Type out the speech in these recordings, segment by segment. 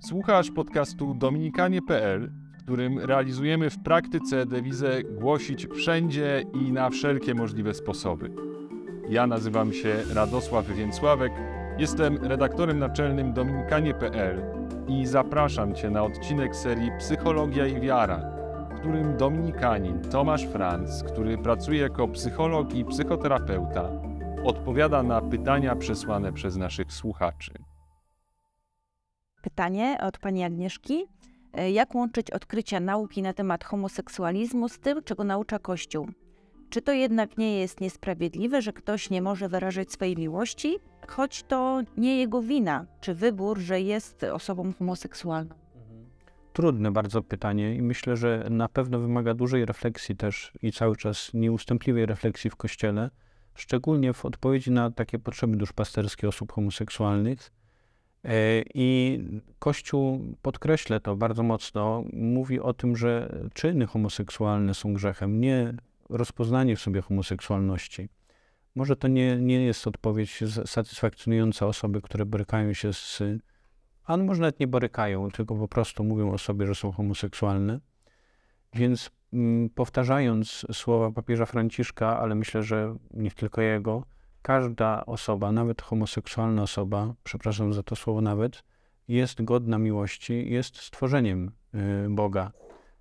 Słuchasz podcastu dominikanie.pl, w którym realizujemy w praktyce dewizę głosić wszędzie i na wszelkie możliwe sposoby. Ja nazywam się Radosław Więcławek, jestem redaktorem naczelnym dominikanie.pl i zapraszam Cię na odcinek serii Psychologia i Wiara, w którym dominikanin Tomasz Franz, który pracuje jako psycholog i psychoterapeuta, odpowiada na pytania przesłane przez naszych słuchaczy. Pytanie od pani Agnieszki. E, Jak łączyć odkrycia nauki na temat homoseksualizmu z tym, czego naucza Kościół? Czy to jednak nie jest niesprawiedliwe, że ktoś nie może wyrażać swojej miłości, choć to nie jego wina czy wybór, że jest osobą homoseksualną? Trudne bardzo pytanie i myślę, że na pewno wymaga dużej refleksji też i cały czas nieustępliwej refleksji w Kościele, szczególnie w odpowiedzi na takie potrzeby duszpasterskie osób homoseksualnych. E, I Kościół, podkreślę to bardzo mocno, mówi o tym, że czyny homoseksualne są grzechem, nie rozpoznanie w sobie homoseksualności. Może to nie, nie jest odpowiedź satysfakcjonująca osoby, które borykają się z, a no może nawet nie borykają, tylko po prostu mówią o sobie, że są homoseksualne. Więc mm, powtarzając słowa papieża Franciszka, ale myślę, że nie tylko jego, każda osoba, nawet homoseksualna osoba, przepraszam za to słowo nawet, jest godna miłości, jest stworzeniem y, Boga.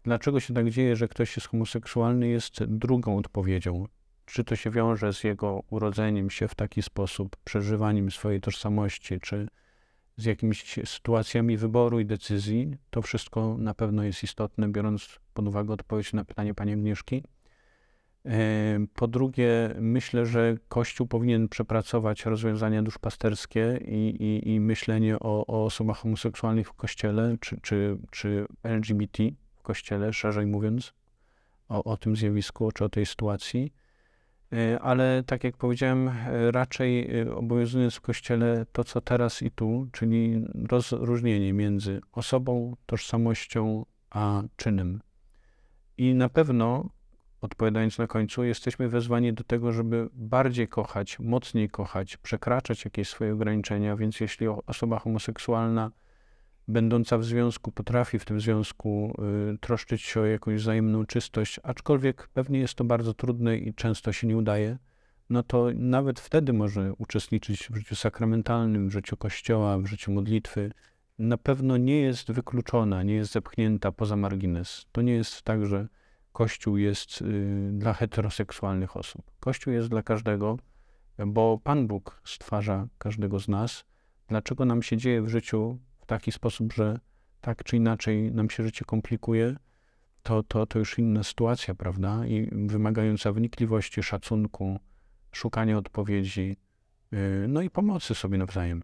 Dlaczego się tak dzieje, że ktoś jest homoseksualny, jest drugą odpowiedzią. Czy to się wiąże z jego urodzeniem się w taki sposób, przeżywaniem swojej tożsamości, czy z jakimiś sytuacjami wyboru i decyzji, to wszystko na pewno jest istotne, biorąc pod uwagę odpowiedź na pytanie pani Agnieszki. Po drugie, myślę, że Kościół powinien przepracować rozwiązania duszpasterskie i, i, i myślenie o, o osobach homoseksualnych w Kościele, czy, czy, czy LGBT w Kościele, szerzej mówiąc, o, o tym zjawisku, czy o tej sytuacji. E, Ale tak jak powiedziałem, e, raczej e, obowiązując w Kościele to, co teraz i tu, czyli rozróżnienie między osobą, tożsamością, a czynem. I na pewno, odpowiadając na końcu, jesteśmy wezwani do tego, żeby bardziej kochać, mocniej kochać, przekraczać jakieś swoje ograniczenia, więc jeśli osoba homoseksualna będąca w związku potrafi w tym związku y, troszczyć się o jakąś wzajemną czystość, aczkolwiek pewnie jest to bardzo trudne i często się nie udaje, no to nawet wtedy może uczestniczyć w życiu sakramentalnym, w życiu kościoła, w życiu modlitwy. Na pewno nie jest wykluczona, nie jest zepchnięta poza margines. To nie jest tak, że Kościół jest y, dla heteroseksualnych osób. Kościół jest dla każdego, bo Pan Bóg stwarza każdego z nas. Dlaczego nam się dzieje w życiu w taki sposób, że tak czy inaczej nam się życie komplikuje, to, to, to już inna sytuacja, prawda? I wymagająca wnikliwości, szacunku, szukania odpowiedzi, yy, no i pomocy sobie nawzajem.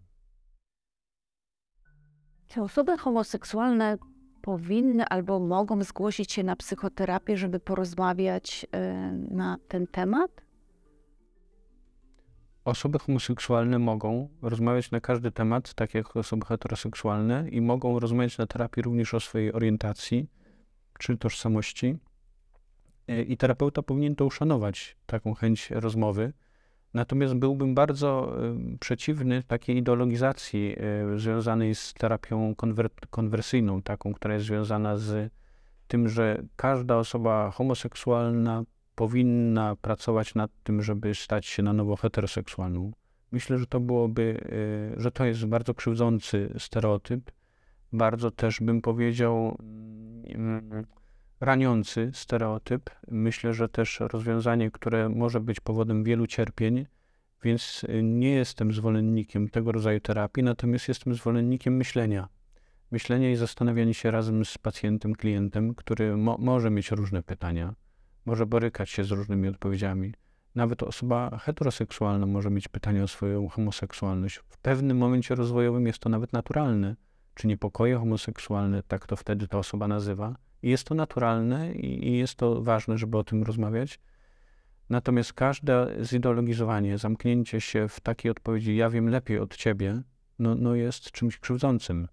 Czy osoby homoseksualne powinny albo mogą zgłosić się na psychoterapię, żeby porozmawiać e, na ten temat? Osoby homoseksualne mogą rozmawiać na każdy temat, tak jak osoby heteroseksualne, i mogą rozmawiać na terapii również o swojej orientacji czy tożsamości. E, I terapeuta powinien to uszanować, taką chęć rozmowy. Natomiast byłbym bardzo e, przeciwny takiej ideologizacji e, związanej z terapią konwer- konwersyjną, taką, która jest związana z tym, że każda osoba homoseksualna powinna pracować nad tym, żeby stać się na nowo heteroseksualną. Myślę, że to byłoby, y, że to jest bardzo krzywdzący stereotyp, bardzo też bym powiedział mm, raniący stereotyp. Myślę, że też rozwiązanie, które może być powodem wielu cierpień, więc nie jestem zwolennikiem tego rodzaju terapii, natomiast jestem zwolennikiem myślenia. Myślenia i zastanawiania się razem z pacjentem, klientem, który mo- może mieć różne pytania, może borykać się z różnymi odpowiedziami. Nawet osoba heteroseksualna może mieć pytania o swoją homoseksualność. W pewnym momencie rozwojowym jest to nawet naturalne. Czy niepokoje homoseksualne, tak to wtedy ta osoba nazywa. I jest to naturalne i, i jest to ważne, żeby o tym rozmawiać. Natomiast każde zideologizowanie, zamknięcie się w takiej odpowiedzi, ja wiem lepiej od ciebie, no, no jest czymś krzywdzącym.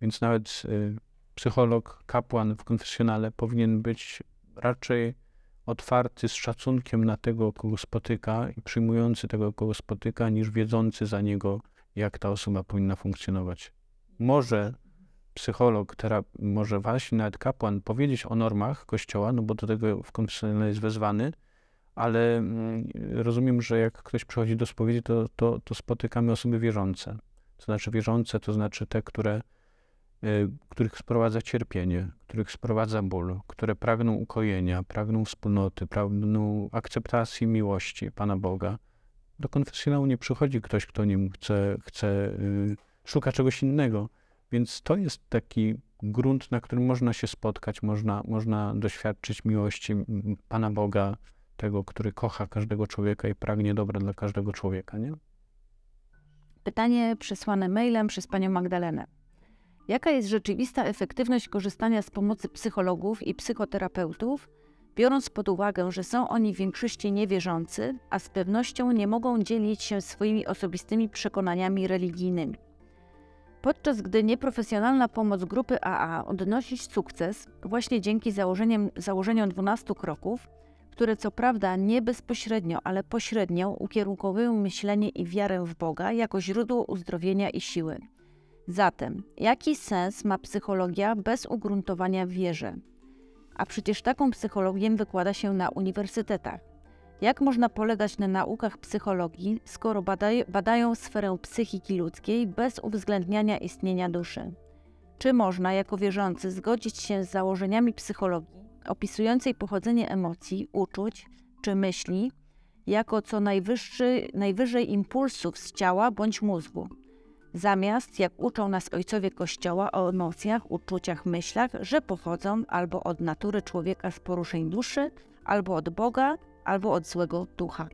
Więc nawet y, psycholog, kapłan w konfesjonale powinien być raczej otwarty z szacunkiem na tego, kogo spotyka i przyjmujący tego, kogo spotyka, niż wiedzący za niego, jak ta osoba powinna funkcjonować. Może psycholog, terap- może właśnie nawet kapłan powiedzieć o normach Kościoła, no bo do tego w konfesjonale jest wezwany, ale mm, rozumiem, że jak ktoś przychodzi do spowiedzi, to, to, to spotykamy osoby wierzące. To znaczy wierzące, to znaczy te, które, y, których sprowadza cierpienie, których sprowadza ból, które pragną ukojenia, pragną wspólnoty, pragną akceptacji miłości Pana Boga. Do konfesjonału nie przychodzi ktoś, kto nim chce, chce y, szuka czegoś innego. Więc to jest taki grunt, na którym można się spotkać, można, można doświadczyć miłości Pana Boga, tego, który kocha każdego człowieka i pragnie dobra dla każdego człowieka, nie? Pytanie przesłane mailem przez panią Magdalenę. Jaka jest rzeczywista efektywność korzystania z pomocy psychologów i psychoterapeutów, biorąc pod uwagę, że są oni w większości niewierzący, a z pewnością nie mogą dzielić się swoimi osobistymi przekonaniami religijnymi? Podczas gdy nieprofesjonalna pomoc grupy AA odnosi sukces właśnie dzięki założeniom 12 kroków, które co prawda nie bezpośrednio, ale pośrednio ukierunkowują myślenie i wiarę w Boga jako źródło uzdrowienia i siły. Zatem, jaki sens ma psychologia bez ugruntowania w wierze? A przecież taką psychologię wykłada się na uniwersytetach. Jak można polegać na naukach psychologii, skoro badaj, badają sferę psychiki ludzkiej bez uwzględniania istnienia duszy? Czy można, jako wierzący, zgodzić się z założeniami psychologii opisującej pochodzenie emocji, uczuć czy myśli jako co najwyższy, najwyżej impulsów z ciała bądź mózgu? Zamiast, jak uczą nas ojcowie Kościoła o emocjach, uczuciach, myślach, że pochodzą albo od natury człowieka z poruszeń duszy, albo od Boga, albo od złego ducha.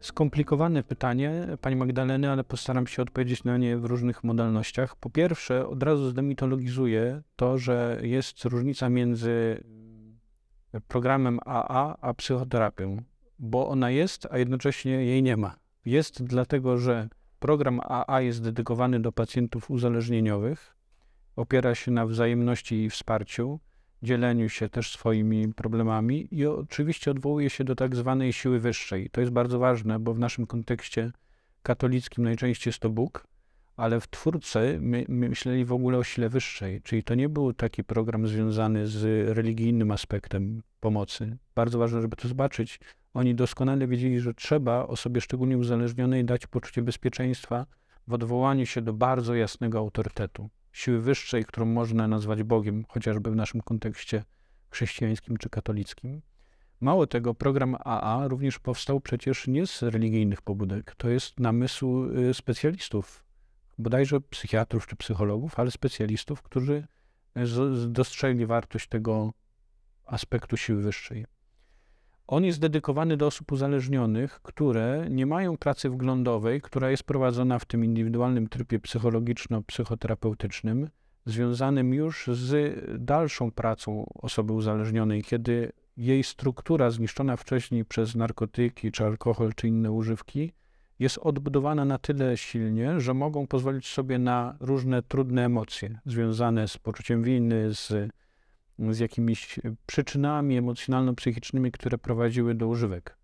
Skomplikowane pytanie, Pani Magdaleny, ale postaram się odpowiedzieć na nie w różnych modalnościach. Po pierwsze, od razu zdemitologizuję to, że jest różnica między programem AA a psychoterapią, bo ona jest, a jednocześnie jej nie ma. Jest dlatego, że program AA jest dedykowany do pacjentów uzależnieniowych, opiera się na wzajemności i wsparciu, dzieleniu się też swoimi problemami i oczywiście odwołuje się do tak zwanej siły wyższej. To jest bardzo ważne, bo w naszym kontekście katolickim najczęściej jest to Bóg, ale w twórcy my, my myśleli w ogóle o sile wyższej, czyli to nie był taki program związany z religijnym aspektem pomocy. Bardzo ważne, żeby to zobaczyć. Oni doskonale wiedzieli, że trzeba osobie szczególnie uzależnionej dać poczucie bezpieczeństwa w odwołaniu się do bardzo jasnego autorytetu siły wyższej, którą można nazwać Bogiem, chociażby w naszym kontekście chrześcijańskim czy katolickim. Mało tego, program AA również powstał przecież nie z religijnych pobudek. To jest namysł y, specjalistów, bodajże psychiatrów czy psychologów, ale specjalistów, którzy dostrzegli wartość tego aspektu siły wyższej. On jest dedykowany do osób uzależnionych, które nie mają pracy wglądowej, która jest prowadzona w tym indywidualnym trybie psychologiczno-psychoterapeutycznym, związanym już z dalszą pracą osoby uzależnionej, kiedy jej struktura zniszczona wcześniej przez narkotyki, czy alkohol, czy inne używki, jest odbudowana na tyle silnie, że mogą pozwolić sobie na różne trudne emocje związane z poczuciem winy, z z jakimiś przyczynami emocjonalno-psychicznymi, które prowadziły do używek.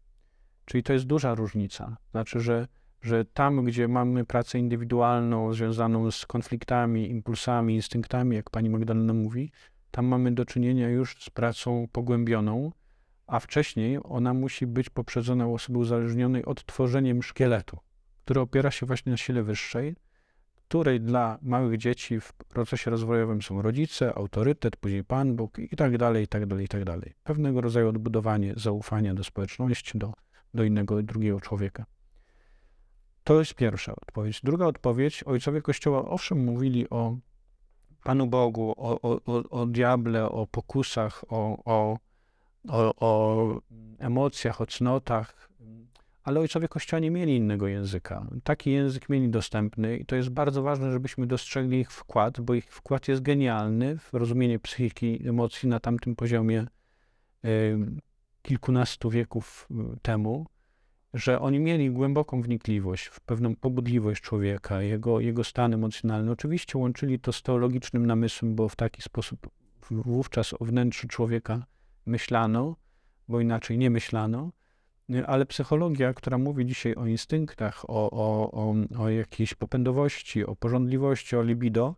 Czyli to jest duża różnica. Znaczy, że, że tam, gdzie mamy pracę indywidualną związaną z konfliktami, impulsami, instynktami, jak pani Magdalena mówi, tam mamy do czynienia już z pracą pogłębioną, a wcześniej ona musi być poprzedzona u osoby uzależnionej odtworzeniem szkieletu, który opiera się właśnie na sile wyższej, której dla małych dzieci w procesie rozwojowym są rodzice, autorytet, później Pan Bóg i tak dalej, i tak dalej, i tak dalej. Pewnego rodzaju odbudowanie zaufania do społeczności, do, do innego, drugiego człowieka. To jest pierwsza odpowiedź. Druga odpowiedź, ojcowie Kościoła owszem mówili o Panu Bogu, o, o, o, o diable, o pokusach, o, o, o, o emocjach, o cnotach, ale ojcowie Kościoła nie mieli innego języka. Taki język mieli dostępny i to jest bardzo ważne, żebyśmy dostrzegli ich wkład, bo ich wkład jest genialny w rozumienie psychiki, emocji na tamtym poziomie y, kilkunastu wieków y, temu, że oni mieli głęboką wnikliwość w pewną pobudliwość człowieka, jego, jego stan emocjonalny. Oczywiście łączyli to z teologicznym namysłem, bo w taki sposób wówczas o wnętrzu człowieka myślano, bo inaczej nie myślano ale psychologia, która mówi dzisiaj o instynktach, o, o, o, o jakiejś popędowości, o porządliwości, o libido,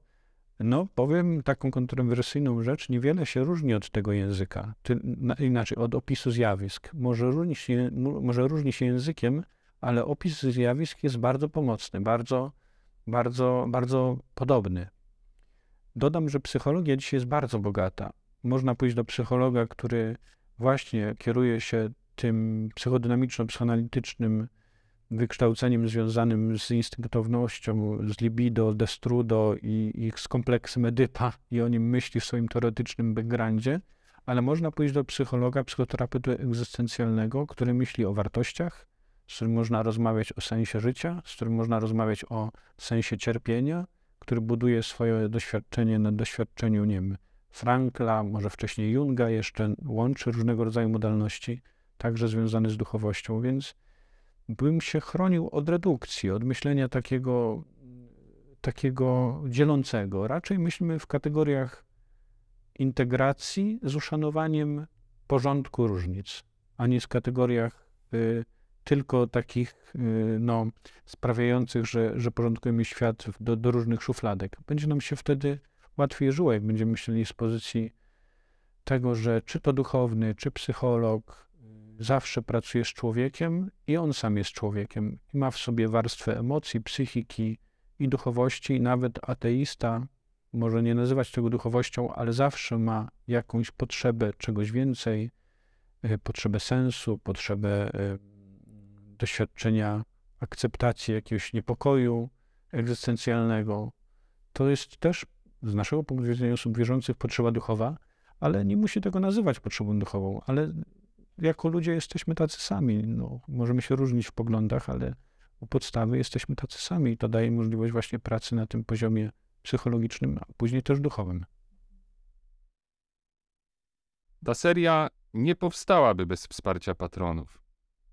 No, powiem taką kontrowersyjną rzecz, niewiele się różni od tego języka, Ty, na, inaczej, od opisu zjawisk. Może różni, się, może różni się językiem, ale opis zjawisk jest bardzo pomocny, bardzo, bardzo, bardzo podobny. Dodam, że psychologia dzisiaj jest bardzo bogata. Można pójść do psychologa, który właśnie kieruje się tym psychodynamiczno-psychoanalitycznym wykształceniem związanym z instynktownością, z libido, destrudo i, i z kompleksem Edypa i o nim myśli w swoim teoretycznym backgroundzie, ale można pójść do psychologa, psychoterapeuty egzystencjalnego, który myśli o wartościach, z którym można rozmawiać o sensie życia, z którym można rozmawiać o sensie cierpienia, który buduje swoje doświadczenie na doświadczeniu, nie wiem, Frankla, może wcześniej Junga, jeszcze łączy różnego rodzaju modalności, także związane z duchowością, więc bym się chronił od redukcji, od myślenia takiego, takiego dzielącego. Raczej myślmy w kategoriach integracji z uszanowaniem porządku różnic, a nie w kategoriach y, tylko takich y, no, sprawiających, że, że porządkujemy świat do, do różnych szufladek. Będzie nam się wtedy łatwiej żyło, jak będziemy myśleli z pozycji tego, że czy to duchowny, czy psycholog zawsze pracuje z człowiekiem i on sam jest człowiekiem i ma w sobie warstwę emocji, psychiki i duchowości, i nawet ateista może nie nazywać tego duchowością, ale zawsze ma jakąś potrzebę czegoś więcej, y, potrzebę sensu, potrzebę y, doświadczenia akceptacji jakiegoś niepokoju egzystencjalnego. To jest też z naszego punktu widzenia osób wierzących potrzeba duchowa, ale nie musi tego nazywać potrzebą duchową, ale jako ludzie jesteśmy tacy sami. No, możemy się różnić w poglądach, ale u podstawy jesteśmy tacy sami i to daje możliwość właśnie pracy na tym poziomie psychologicznym, a później też duchowym. Ta seria nie powstałaby bez wsparcia patronów.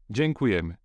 Dziękujemy.